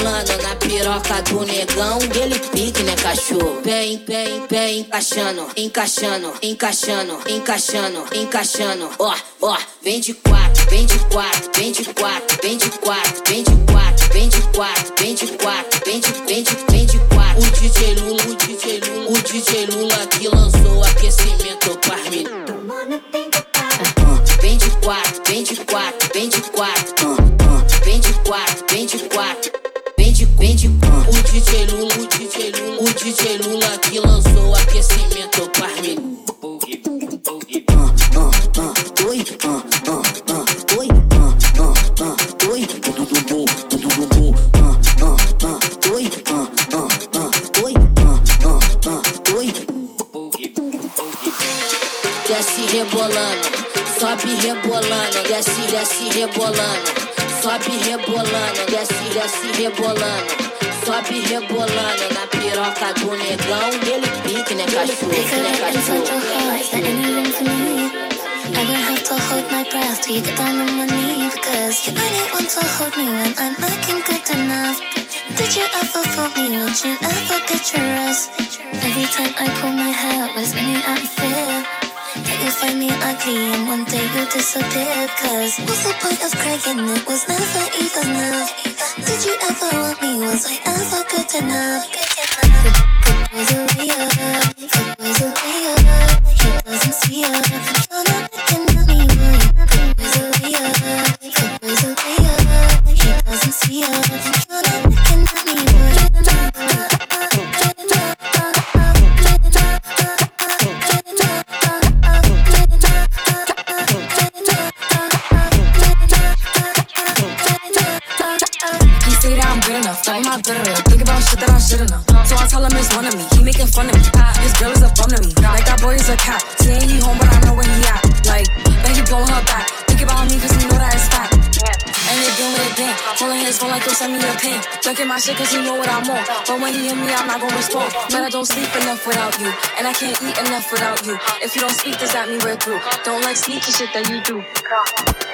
rebolando na piroca do negão, ele pique, né, cachorro? Vem, vem, vem, encaixando, encaixando, encaixando, encaixando, encaixando, ó, ó, vem de quatro, vem de quatro, vem de quatro, vem de quatro, vem de quatro, vem de quatro, vem de quatro, vem de, vem de, vem de quatro. O DJ Lula, o DJ Lula, o DJ Lula que lançou o aquecimento para mim. Vem de quatro, vem de quatro, vem de quatro, DJ Lula, o DJ Lula, o DJ Lula que lançou aquecimento ah, ah, oi. Desce rebolando, sobe rebolando, desce, desce rebolando, sobe rebolando, desce, desce rebolando. Sobe rebolando na piroca do negão, ele pique, né cachorro, né cachorro. your heart, is there any room for me? I will have to hold my breath till you get down on my knee Because you only want to hold me when I'm looking good enough Did you ever fool me? Would you ever get your rest? Every time I pull my hair, was only out of fear you find me ugly and one day you disappear Cause what's the point of crying? It was never even enough Did you ever want me? Was I ever good enough? Boys are real, boys are real He doesn't see her, send me a pin. Dunking my shit cause he know what I'm on. But when he hear me, I'm not gonna respond. Man, I don't sleep enough without you. And I can't eat enough without you. If you don't speak, does that mean we're through? Don't like sneaky shit that you do.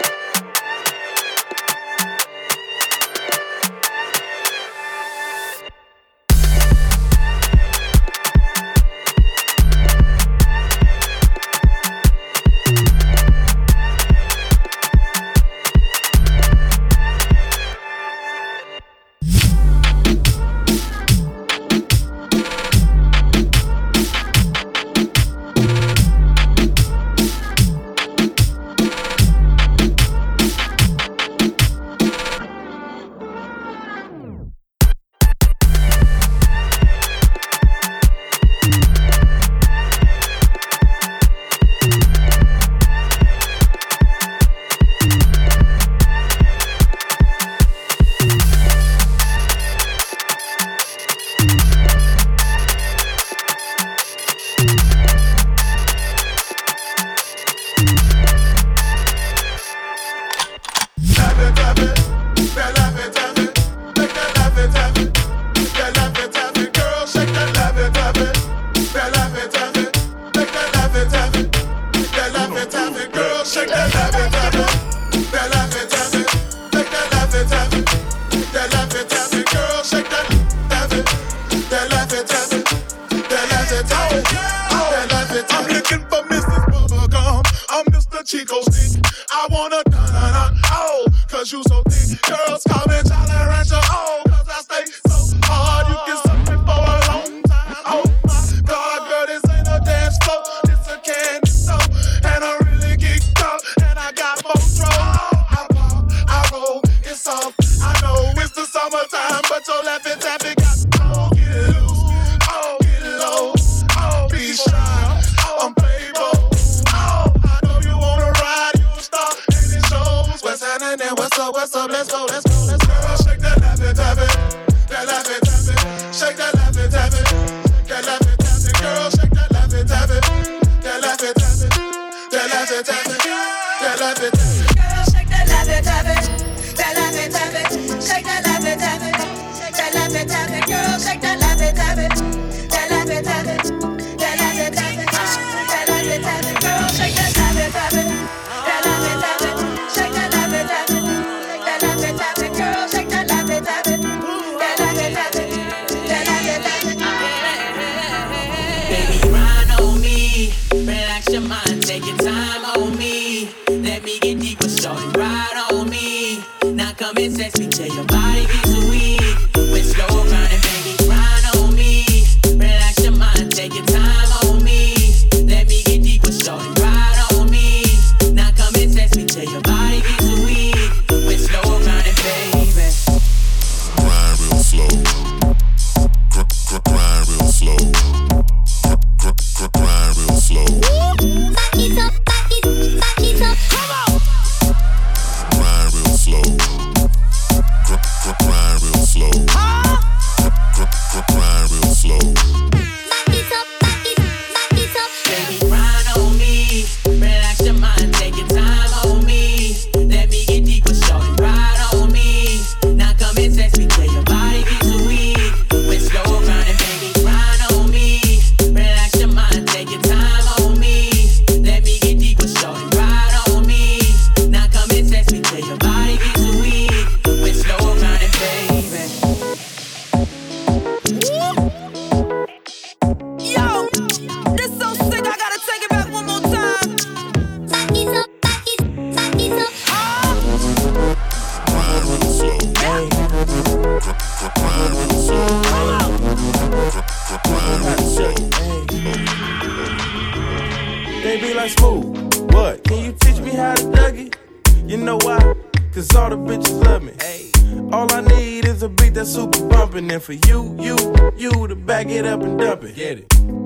I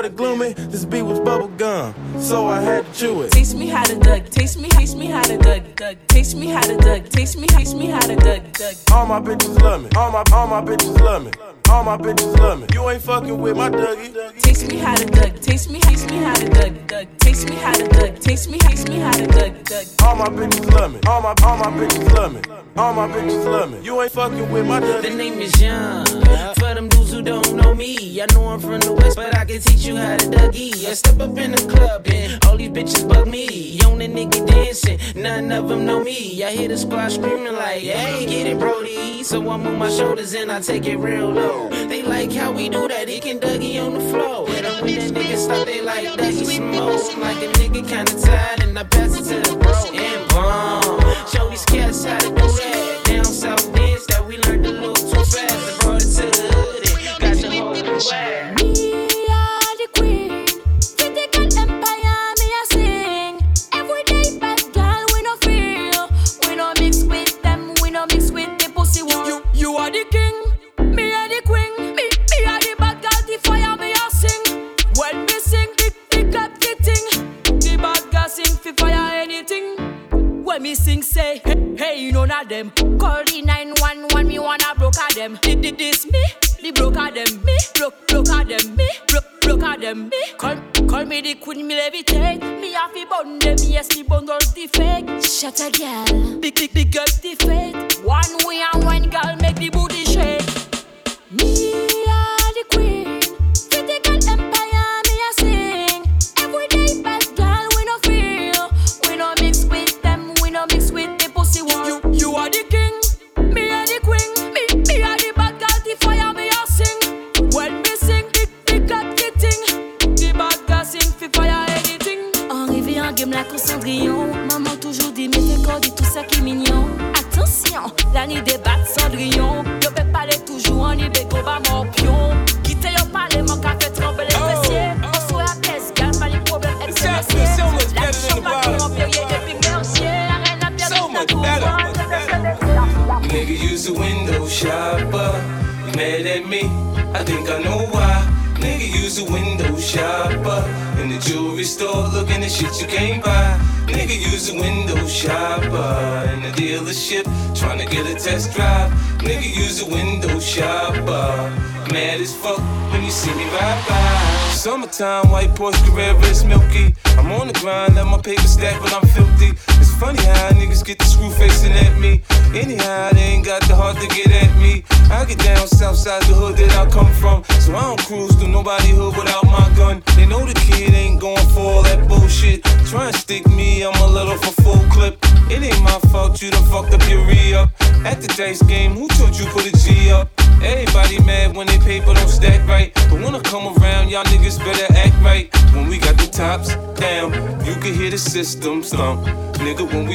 it started gloomy. This beat was bubble gum, so I had to chew it. Taste me how to dug, taste me, taste me how to dug, dug. Taste me how to dug, taste me, taste me how to dug. All my bitches love me, all my, all my bitches love me. All my bitches love me. You ain't fucking with my Dougie. Taste me how to Doug. Taste me, taste me how to Doug. Doug. Taste me how to Doug. Taste me, taste me how to Doug. Doug. All my bitches love me. All my, all my bitches love me. All my bitches love me. You ain't fucking with my Dougie. The name is Young. For them dudes who don't know me, I know I'm from the west, but I can teach you how to Dougie. I step up in the club and all these bitches bug me. On the nigga dancing, none of them know me. I hear the squad screaming like, hey, get it, Brody. So I move my shoulders and I take it real low. They like how we do that, it can Dougie on the floor. And when that nigga stop, they like Dougie smoke. Like a nigga kinda tired, and I pass it to the bro. And bomb. Show these cats how to do that. Down south dance that we learned a little too fast. I brought it to the hood and got the whole new me sing say, hey, hey, none of them. Call the 911, me wanna broker them. Did, did this me? The broker them, me, broke, broker them, me, broke, broker them, me. Call, call me the queen, me levitate. Me have to bun them, yes, me bundles the fake. Shut a girl, big, big, big up Summertime, white Porsche Carrera is milky. I'm on the grind, let my paper stack, but I'm system stump. Nigga, when we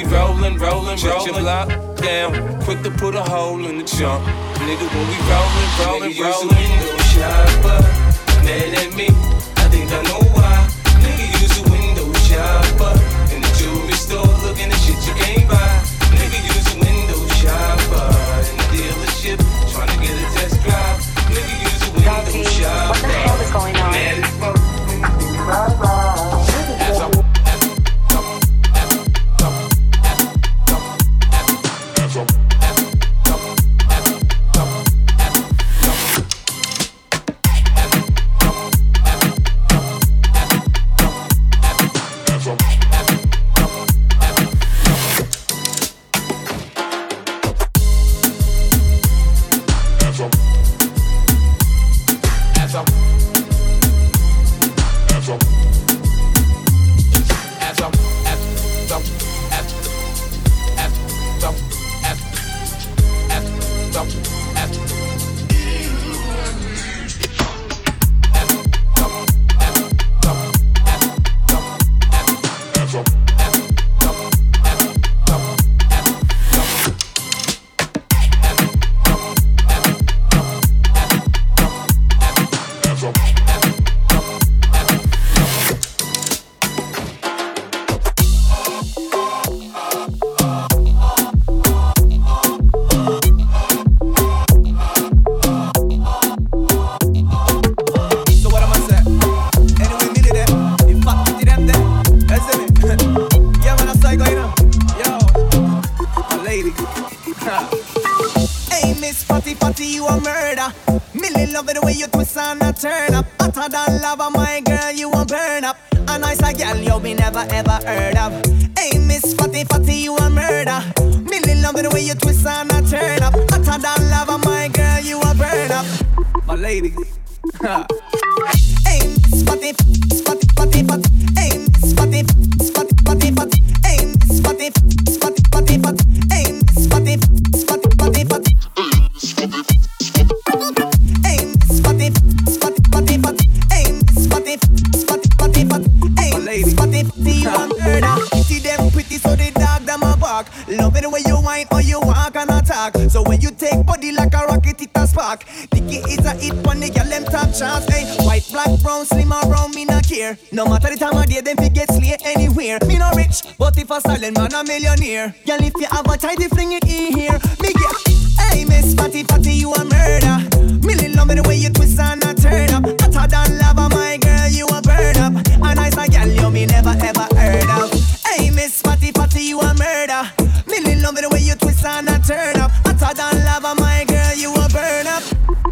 disappear. Girl, if you have a tidy fling it in here. Me get, hey Miss Fatty Fatty, you a murder. Millie love me the way you twist and I turn up. Hotter than lava, my girl, you a burn up. And I say, girl, you me never ever heard of. Hey Miss Fatty Fatty, you a murder. Millie love me the way you twist and I turn up. Hotter than lava, my girl, you a burn up.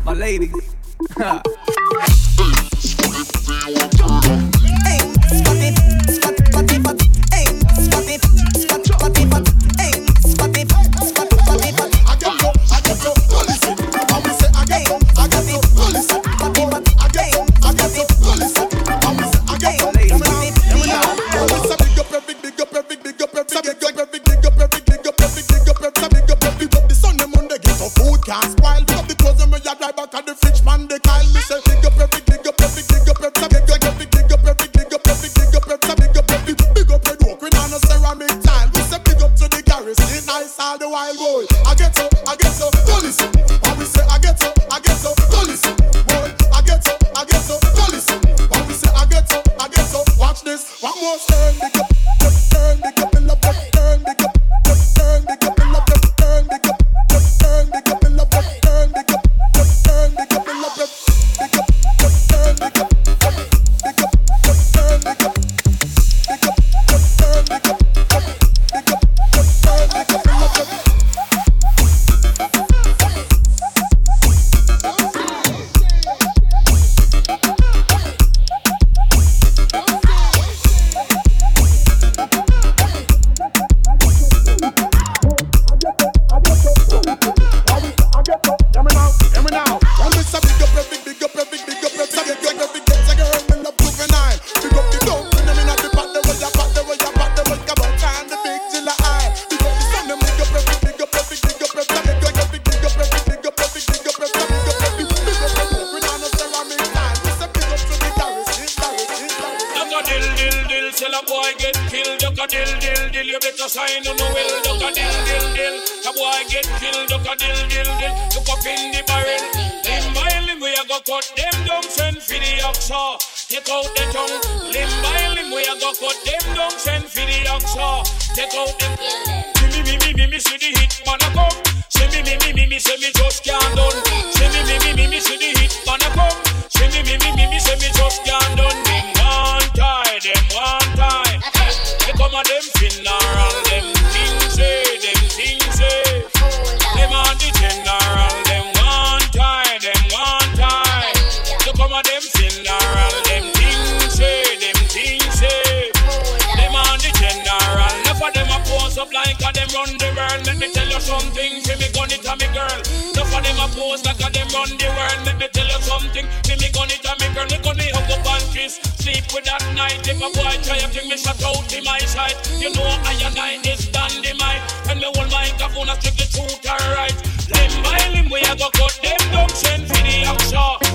My lady. you better sign on the will. Duck a dill dill dill, a boy get killed. Duck a dill dill dill, look up in the barrel. Limb by limb, we a go cut them down, send for the oxa. Take out the tongue. Limb by limb, we a go cut them down, send for the oxa. Take out them. See me me me me me see the hit man a come. See me me me me me say me just can't done. See me me me me me see the hit man a come. See me me me me me say me just can't done. Them one tie, them one. Come a them funeral, them things say, them things say. Them on the general, them one tie, them one tie. They come a them funeral, them things say, them things say. Them on the general, enough of them a pose up like a them run the world. Let me tell you something, see me gun it a me girl. Enough of them a pose like a them run the world. Let me with that night. If a boy try to me shut out in my sight, you know I and I is dynamite. And me hold microphone a strictly truth and right. Limb by limb we a go cut them down, send for the offshore.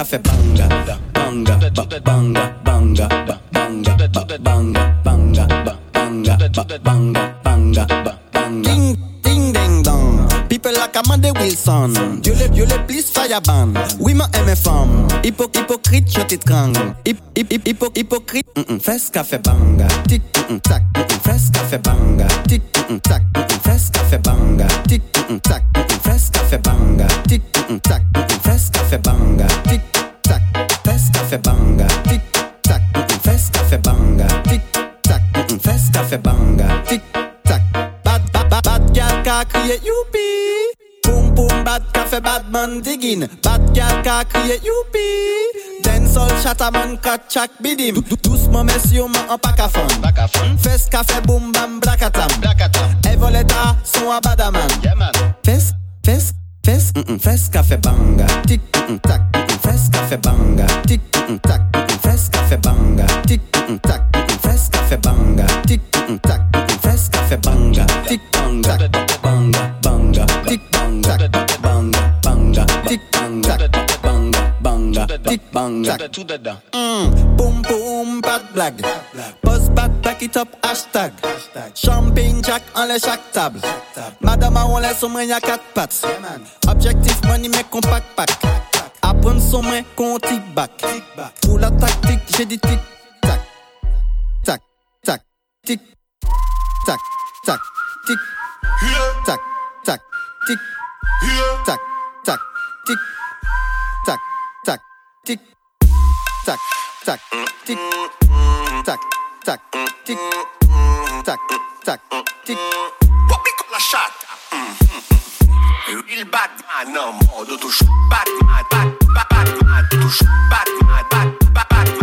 Fes café banga, banga, ba- banga, banga, ba- banga, ba- banga, banga, ba- banga, ba- banga, banga, ba- banga. Ding, ding, ding, dong. People like Amanda Wilson. Dieu le, Dieu le plus fireban. Oui, ma femme. Hypo, hypocrite, je t'étrangle. Hip, hip, hip, hypo, hypocrite. Mm -mm. Fes café banga. Tic, mm -mm, tac. Mm -mm. Fes café banga. Tic, mm tac. Mm -mm. Fes café banga. Tic, tac. Mm -mm. Fes café banga. Tic, mm -mm, tac. Banga café banga, tic tac, fesse café banga, tic tac, fesse café banga, tic tac. Bad bad bad bad gal ka crier youpi. Boum boum bad café bad man digging, bad gal ka crier youpi. Sol chata man kat chak bidim. Douceman mesyon man an pakafon Fes kafe boum bam blakatam Evoleta son abadaman Fes, fes, fes, fes kafe mm, mm, banga. Tik, mm, tak, fesse, café banga. Tic, tac, fesse, café banga. Tic, tac, fesse, café banga. Tic, tac, fesse, café banga. Tic, banga, banga, banga. Tic, banga, banga, banga. Tic, banga, banga, banga. Tic, banga, mm, tout dedans. Boum, boum, pas de blague. Pose back, back it up, hashtag. Champagne, jack, enlève chaque table. Madame, on laisse au moins à quatre pattes. Objectif, money, mec, compact, pack pack. Apprendre son main qu'on tic back. Pour la tactique, j'ai dit tic tac. Tac, tac, tic tac, tac, tic tac, tac, tic tac, tac, tic tac, tac, tic tac, tac, tic tac, tac, tic tac, tac, tic. What we call a il Batman en mode touche Batman, Batman, Batman, touche Batman, Batman, Batman.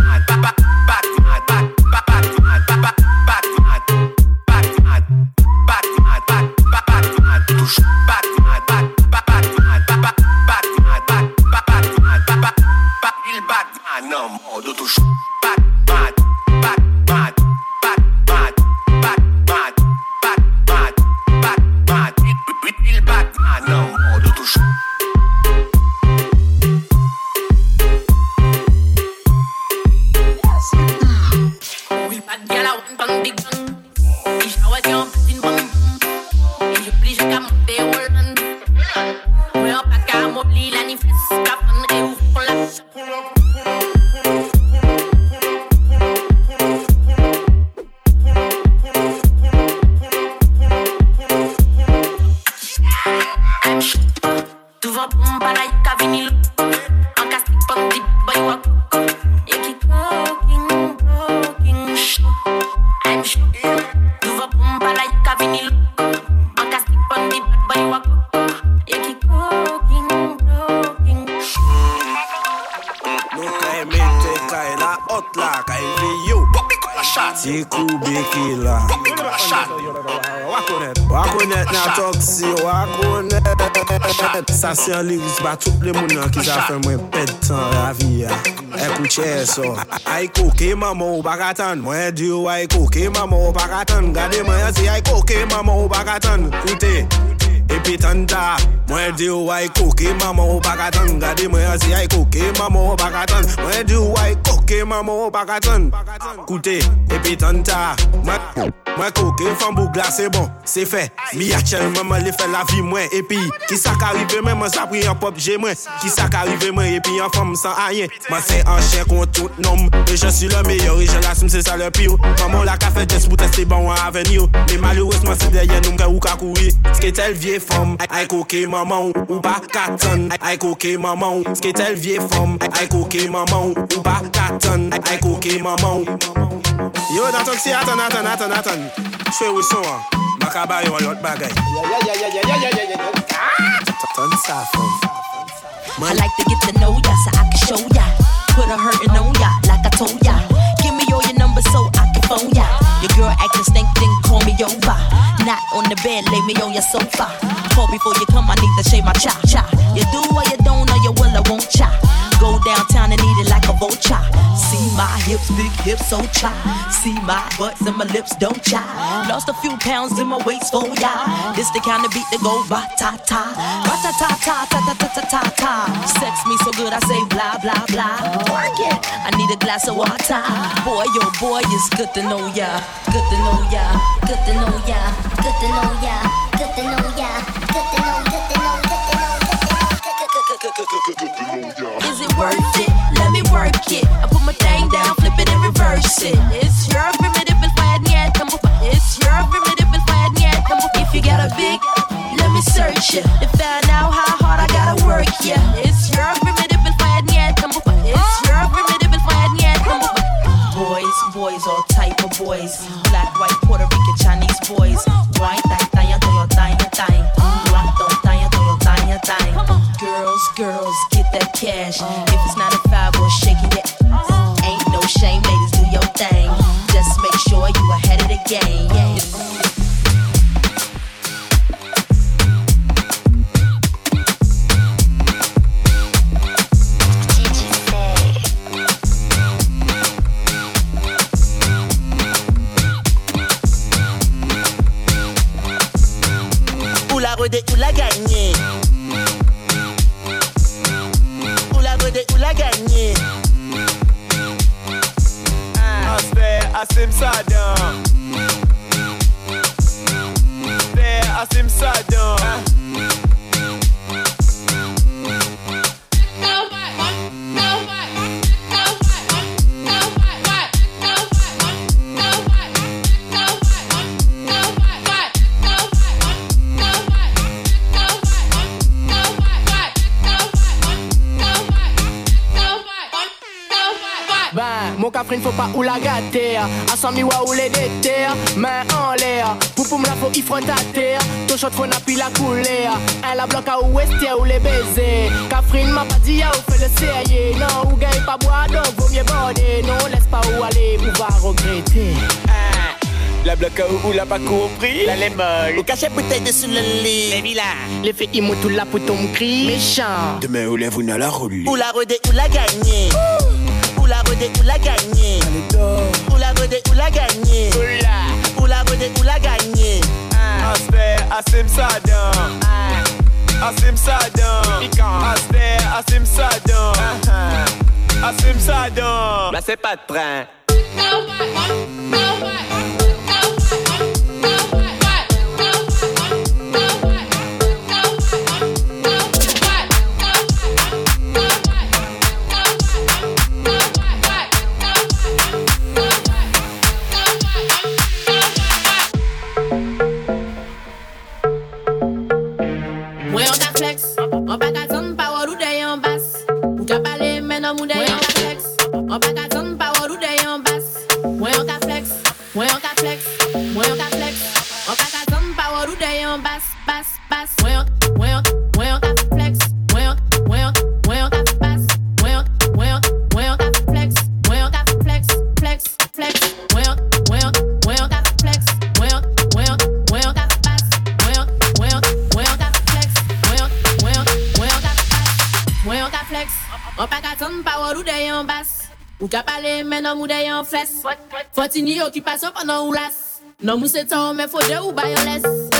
fè mwen ped tan ravi ya. Ekouche so. Aiko ke mamo bakatan Mwen diyo aiko ke mamo bakatan Gade mwen yasi aiko ke mamo bakatan Koute. epi tanda Mwen di ou ay koke, maman ou bakatan Gade mwen ansi ay koke, maman ou bakatan Mwen di ou ay koke, maman ou bakatan Koute, epi tanda Mwen, mwen koke, fambou glas se bon, se fe. Mi a chen maman li fe la vi mwen. Epi, ki sa ka rive mwen, mwen sa pri an pop je mwen. Ki sa ka rive mwen, epi an fam san ayen Mwen se an chen kon tout nom E je si le meyor, e je l'assume se sa le pio Maman la ka fe jes pou teste ban wan avenir. Me maloures mwen se deyen, nou mke ou ka kouri. Ske tel vie vieille femme, aïe coquer maman, ou pas katon, aïe coquer maman, ce qu'est elle vieille femme, aïe coquer maman, ou pas katon, aïe coquer maman. Yo, dans si, attends, attends, attends, attends. Fais où son, makaba yon l'autre bagay. I like to get to know ya so I can show ya. Put a hurtin' on ya like I told ya. Give me all your numbers so I can phone ya. Your girl acting stink, then call me over. Not on the bed, lay me on your sofa. Call before you come, I need to shave my cha cha. You do or you don't, or you will, I won't cha. Go downtown and eat it like a vulture. See my hips, big hips, so cha. See my butts and my lips, don't cha. Lost a few pounds in my waist, oh, for ya. This the kind of beat that go ba ta ta, ba ta ta ta ta ta ta ta ta ta. Sex me so good, I say blah blah blah. Work it. I need a glass of water. Boy, yo, boy, it's good to know ya. Good to know ya. Good to know ya. Good to know ya. Good to know ya. Good to know. Good to know. Is it worth it? Let me work it. I put my thing down, flip it and reverse it. It's your primitive and flat yet. It's your primitive and flat yet. If you got a big, let me search it to find out how hard I gotta work. Yeah, it's your primitive and flat yet. It's your primitive and flat yet. Boys, boys, all type of boys. Black, white, Puerto Rican, Chinese boys. White, Girls, girls, get that cash. If it's not a five or shaking it, ain't no shame, ladies, do your thing. Just make sure you ahead of the game. a coulé Elle a bloqué ou est ou les baisers. Catherine m'a pas dit ou fait le sérieux Non ou gagne pas boire donc vaut mieux border Non laisse pas où aller ou va regretter. Hein? La bloque ou l'a pas compris? La lémole Ou cachez bouteille dessus le lit Les villas Les filles ils tout là pour ton cri. Méchant. Demain ou lève ou n'a la roulé Ou la rodé ou la gagné? Ou la rodé ou la gagné? Ou la rodé ou la gagné? Ou la Ou la rodé ou la gagné? I swear, I seem sad down. I seem sad down. I c'est pas de train. Forty ni keep ki paso pa nan ou las Nan mou se tan men ou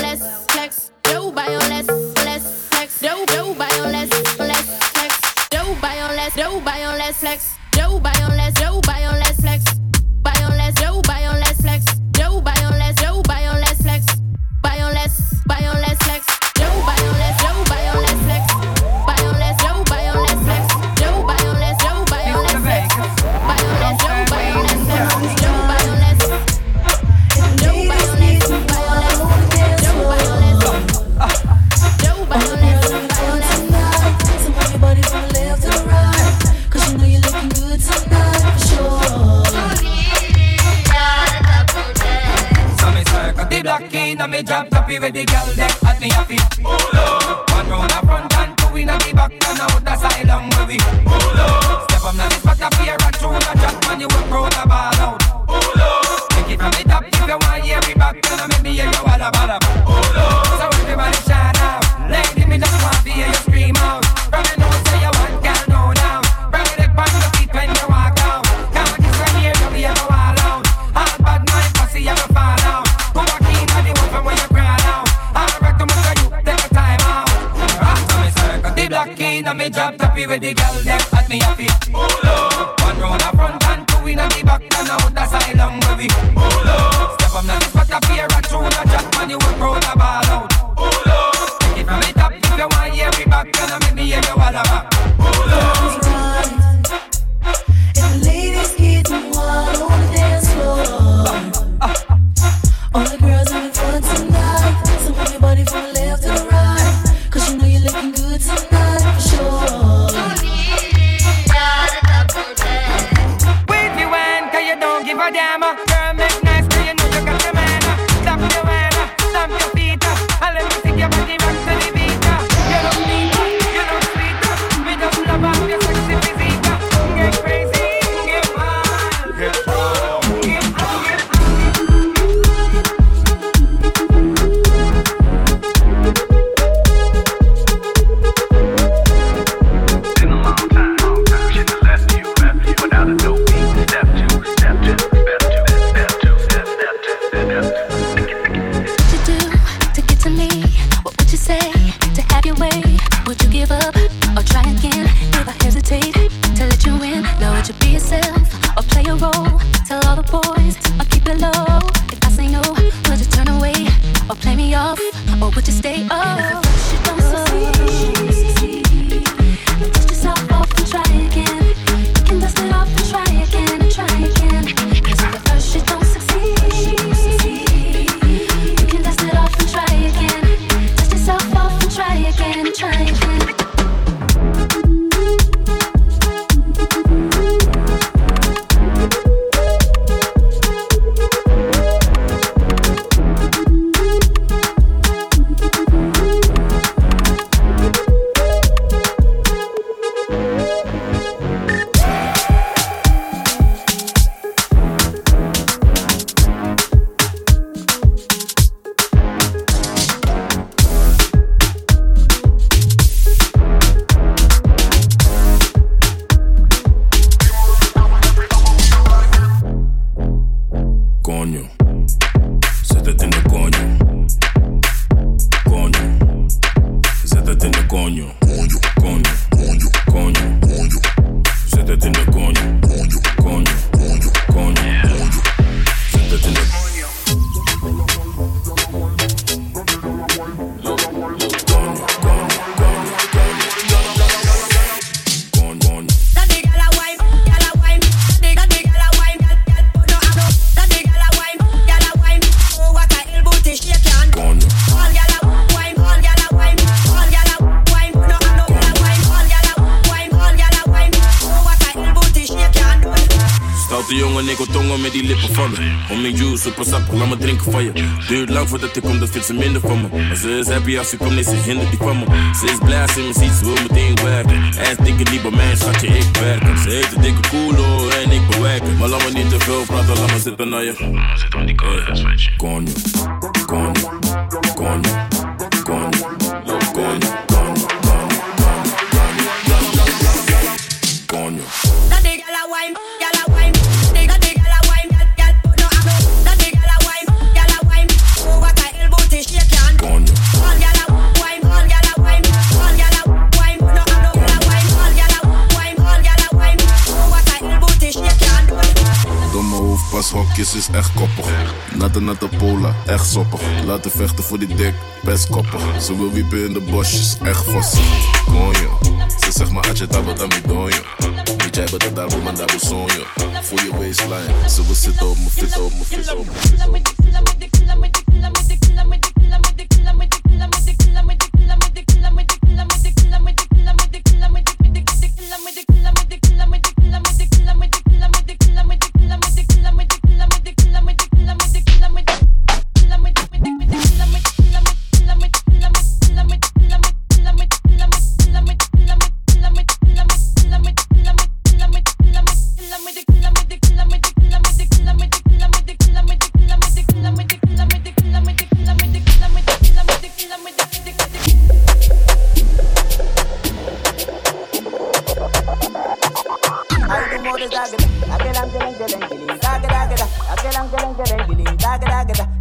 better than the van je. Duurt lang voordat ik kom, dan vindt ze minder van me. Maar ze is happy als ze komt, nee, ze hindert die van me. Ze is blij als ze me ziet, ze wil meteen werken. Is dikke niet bij mij, schatje, ik werken. Ze heeft een dikke koelo en ik bewerken. Maar laat me niet te veel praten, laat me zitten naar je. Zit aan die weet echt koppig. Natte natte pola, echt soppig. Laten vechten voor die dik, best koppig. Ze wil wiepen in de bosjes, echt vast. Konjo, ze zegt maar atje dami donjo. Niet jij bent daar man daar sonjo. Voor je waistline, ze wil zitten op mijn fit, op mijn fit, op more the zagada. Agalang, galang, galang, galang, zagada, gada. Agalang, galang, galang, galang, zagada, gada.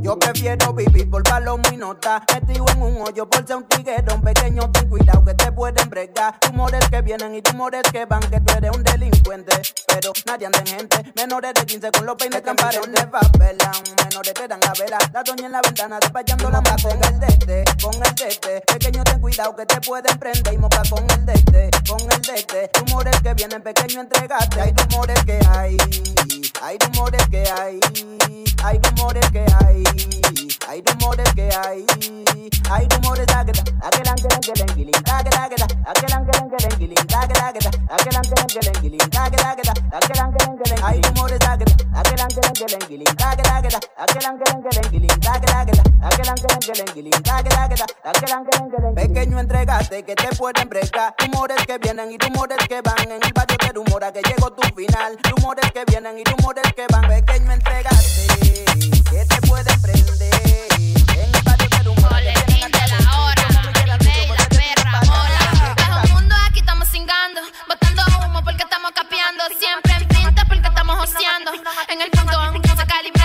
Yo prefiero vivir por palomo y nota. Metido en un hoyo por ser un tiguerón pequeño. Ten cuidado que te pueden bregar. Rumores que vienen y rumores que van. Que tú eres un delincuente. Pero nadie anda en gente. Menores de 15 con los peines transparentes. Favela. Menores te dan la vela. La doña en la ventana despachando la más con el dete. Con el dete. Pequeño ten cuidado que te pueden prender. Y moca con el dete. Con el dete. Rumores que vienen pequeño entregate. Hay rumores que hay. Hay rumores que hay. Hay rumores que hay. Hay rumores que hay. Hay rumores águeda. Aquel ángel ángel enguilín. Águeda águeda. Aquel ángel ángel enguilín. Águeda águeda. Aquel ángel ángel enguilín. Águeda águeda. Aquel ángel ángel. Hay rumores águeda. Aquel ángel ángel enguilín. Águeda águeda. Aquel ángel ángel enguilín. Águeda águeda. Aquel ángel ángel enguilín. Águeda águeda. Aquel ángel ángel. Pequeño entregate que te pueden bregar. Rumores que vienen y rumores que van. En el barrio te rumora que llegó tu final. Rumores que vienen y rumores que van. Pequeño que te pueden prender. En el barrio te rumora que vienen a la hora. Bajo mundo aquí estamos cingando, botando humo porque estamos capeando, siempre en pinta porque estamos en el punto aún se.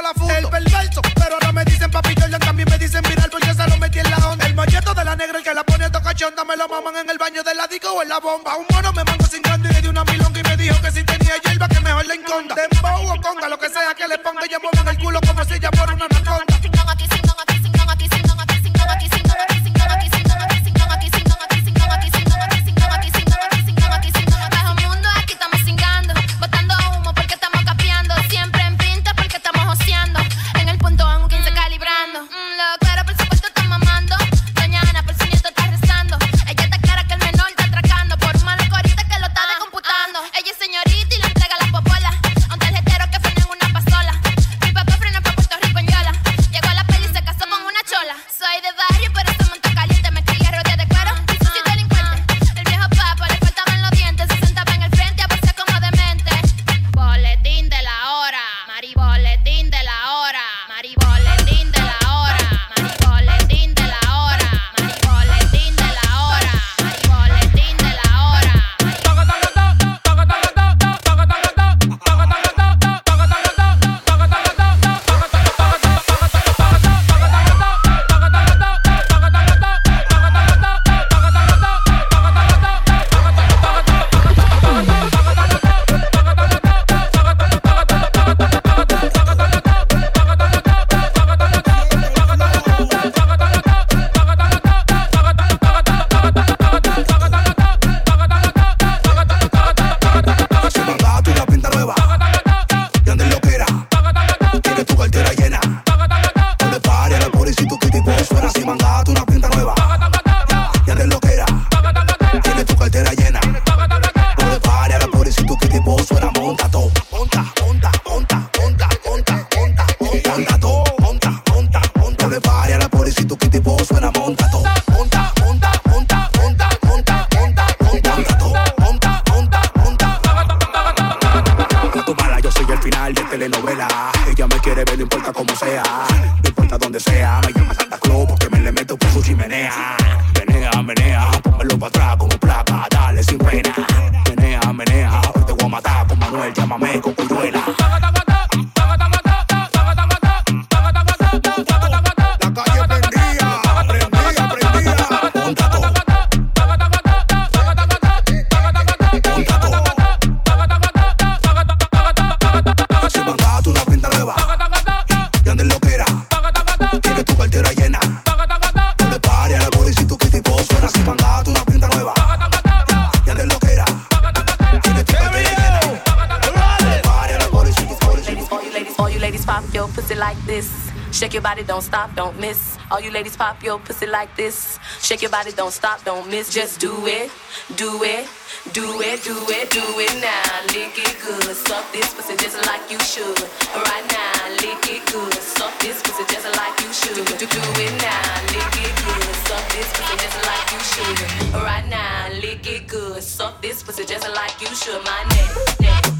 La. El perverso, pero ahora me dicen papi Jordan, también me dicen viral porque se lo metí en la onda. El molleto de la negra, el que la pone toda cachonda, me lo maman en el baño de la disco o en la bomba. Un mono me mango sin canto y le di una milonga y me dijo que si tenía hierba que mejor la enconda. Dembow o conga, lo que sea que le ponga, yo muevo en el culo como si ya fuera una Ella me quiere ver, no importa cómo sea. No importa dónde sea. Me llama Santa Claus porque me le meto por su chimenea. Menea, menea, pónmelo para atrás como placa, dale sin pena. Menea, menea, hoy te voy a matar con Manuel, llámame con cuyuela. Shake your body, don't stop, don't miss. All you ladies pop your pussy like this. Shake your body, don't stop, don't miss. Just do it, do it, do it, do it, do it now. Lick it good, suck this pussy just like you should. Right now, lick it good, suck this pussy just like you should. Do, do, do it now, lick it good, suck this pussy just like you should. Right now, lick it good, suck this pussy just like you should. My neck, neck.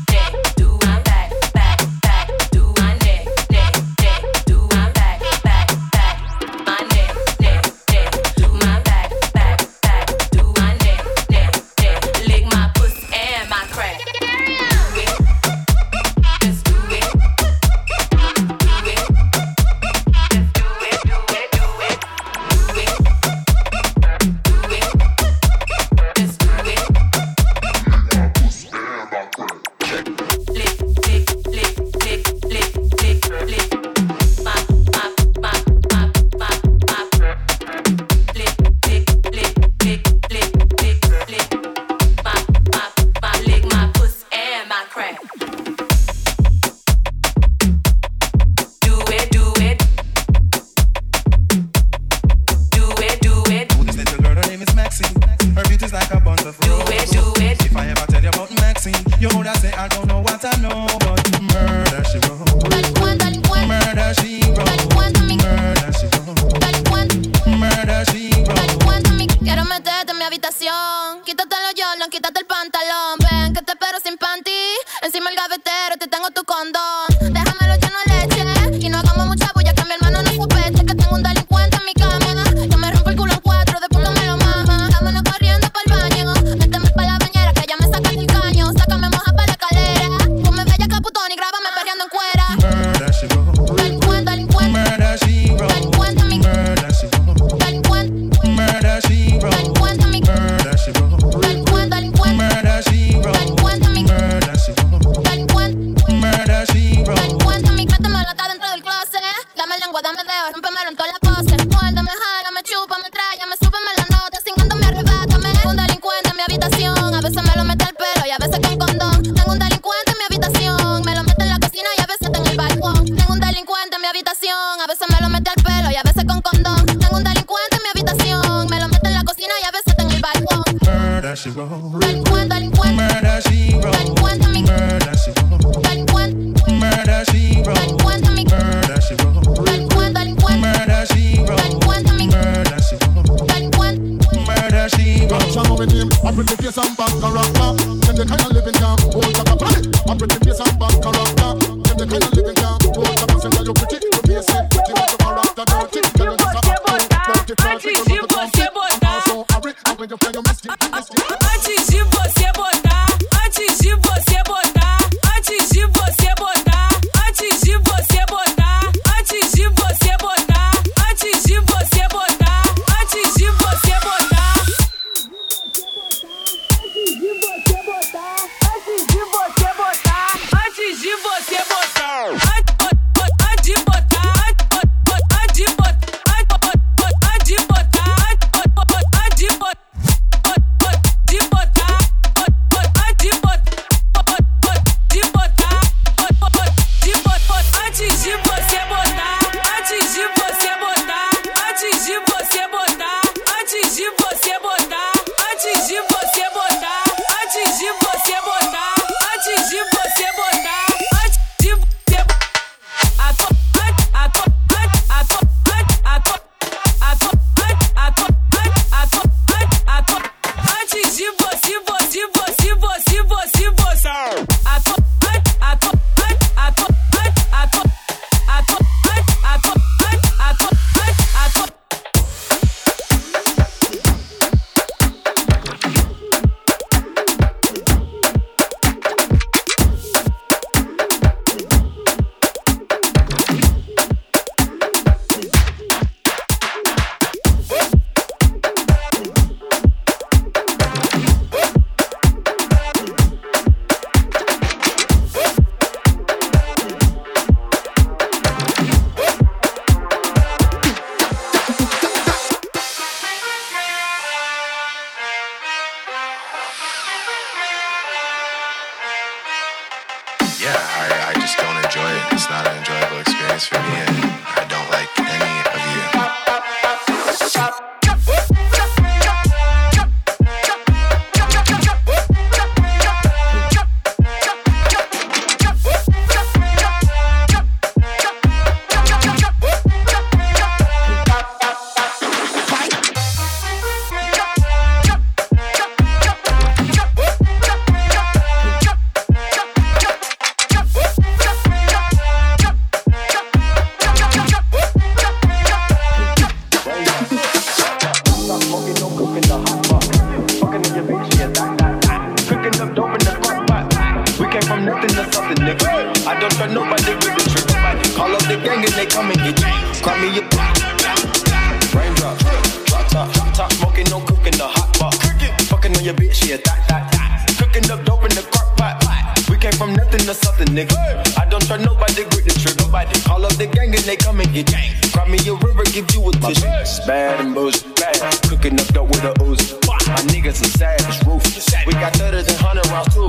From nothing to something, nigga. I don't trust nobody, grip the trigger. Nobody call up the gang and they come and get gang. Cry me a river, give you a tissue. It's bad and boujee, bad. Cooking up dope with a Uzi. My niggas are savage, ruthless. We got thudders and hundred rounds too.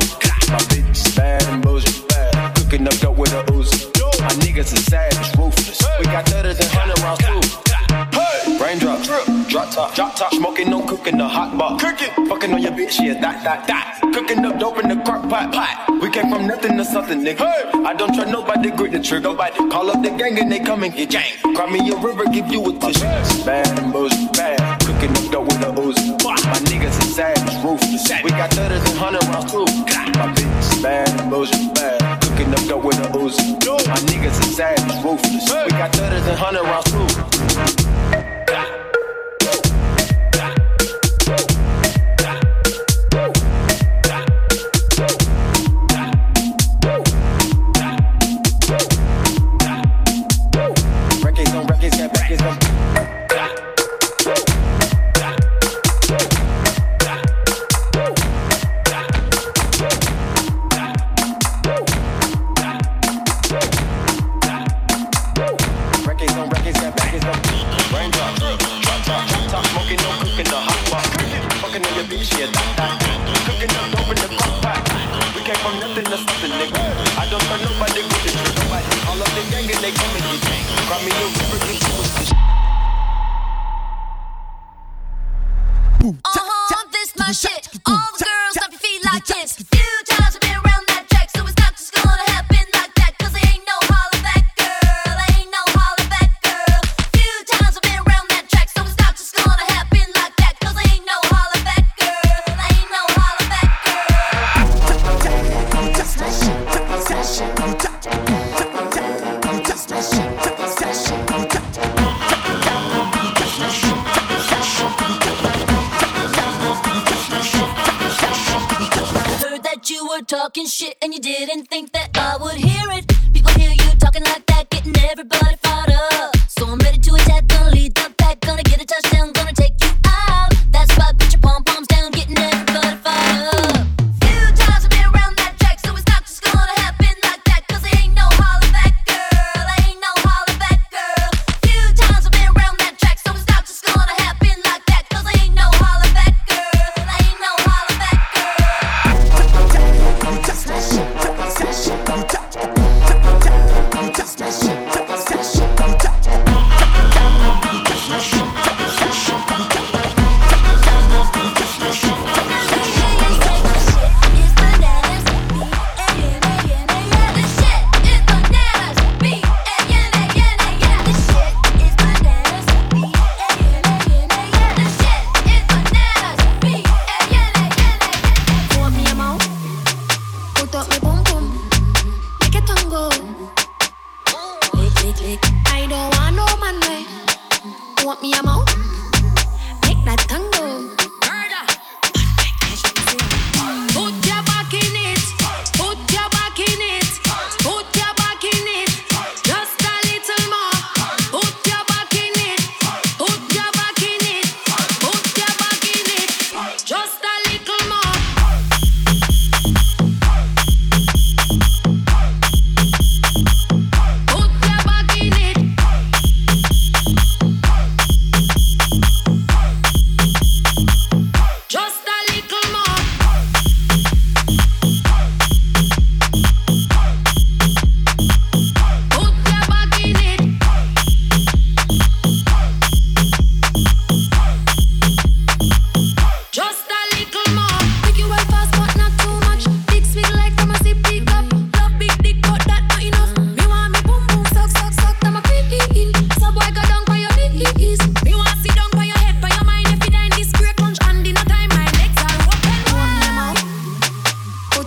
My bitch is bad and boujee, bad. Cooking up dope with a Uzi. My niggas are savage, ruthless. We got thudders and hundred rounds too. Raindrop, drop top, drop top, smoking, no cooking, the hot pot. Cooking, fucking on your bitch, yeah, that, that, that. Cooking up dope in the crock pot, pot. We came from nothing to something, nigga. I don't trust nobody, grip the trigger. Nobody call up the gang and they come and get gang. Cry me a river, give you a tissue. Bad boujee, bad. Cooking up dope with a Uzi. My niggas are savage, ruthless. We got thudders and hundred rounds too. My bitch is bad boujee, bad. Cooking up dope with a Uzi. My niggas are savage, ruthless. We got thudders and hundred rounds too. Talking shit and you didn't think that I would hear it. People hear you talking like that, getting everybody fired up.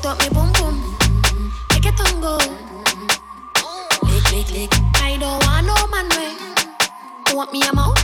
Up me boom boom. Make it tango. Lick lick lick. I don't want no man way. Want me a mouth?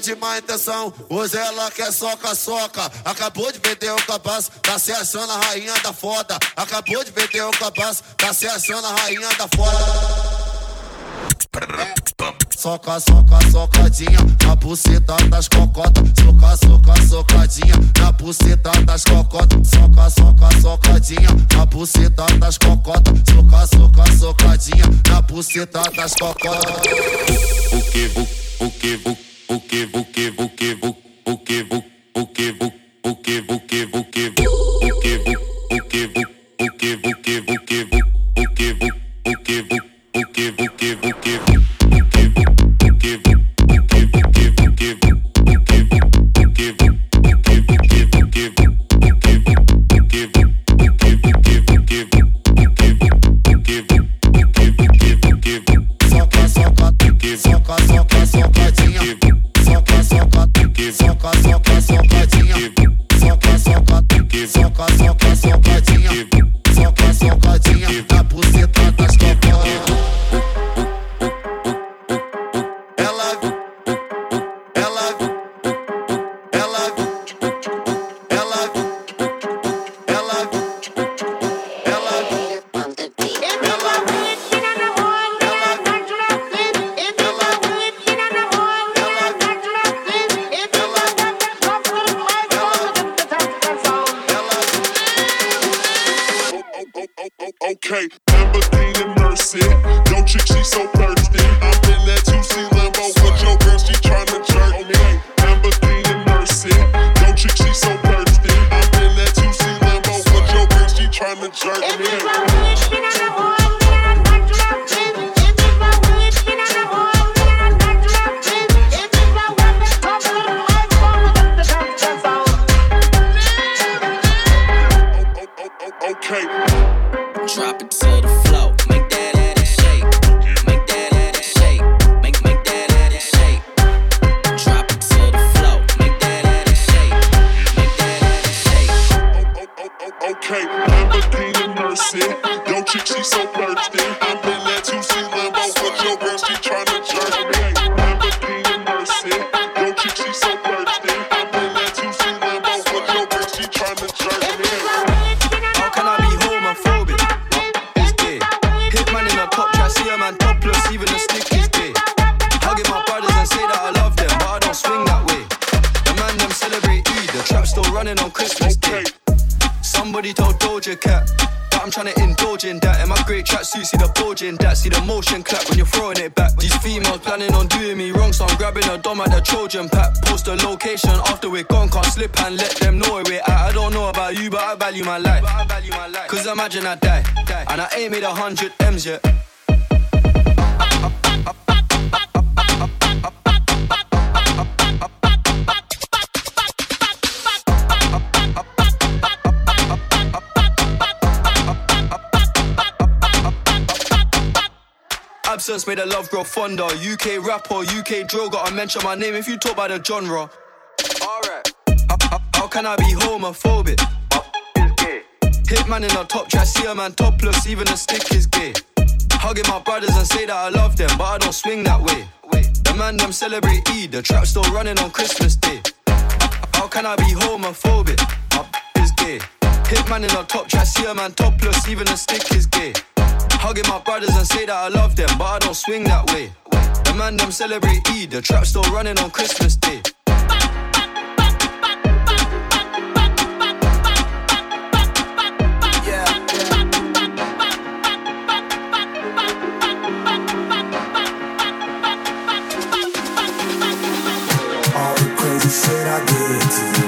De má intenção. Hoje ela quer soca-soca. Acabou de vender o cabaço, tá se achando a rainha da foda. Acabou de vender o cabaço, tá se achando a rainha da foda. Soca, soca, socadinha na buceta das cocotas. Soca, soca, socadinha na buceta das cocotas. Soca, soca, socadinha na buceta das cocotas. Soca, soca, socadinha na buceta das cocotas. O que, o, o que, o que, give Okay. Drop it to the flow. In that. See the motion clap when you're throwing it back. These females planning on doing me wrong, so I'm grabbing a dom at the Trojan pack. Post the location after we're gone, can't slip and let them know where we're at. I don't know about you, but I value my life. Cause imagine I die, and I ain't made a hundred M's yet. Absence made the love grow fonder. UK rapper, UK drill, gotta mention my name if you talk about the genre. Alright. How, how- how can I be homophobic? Hitman in the top try, see a man topless, even the stick is gay. Hugging my brothers and say that I love them, but I don't swing that way. The man them celebrate Eid, the trap still running on Christmas Day. How can I be homophobic? My is gay. Hitman in the top try, see a man topless, even the stick is gay. Hugging my brothers and say that I love them, but I don't swing that way. The man them celebrate Eid, the trap still running on Christmas Day. All the crazy shit I did to you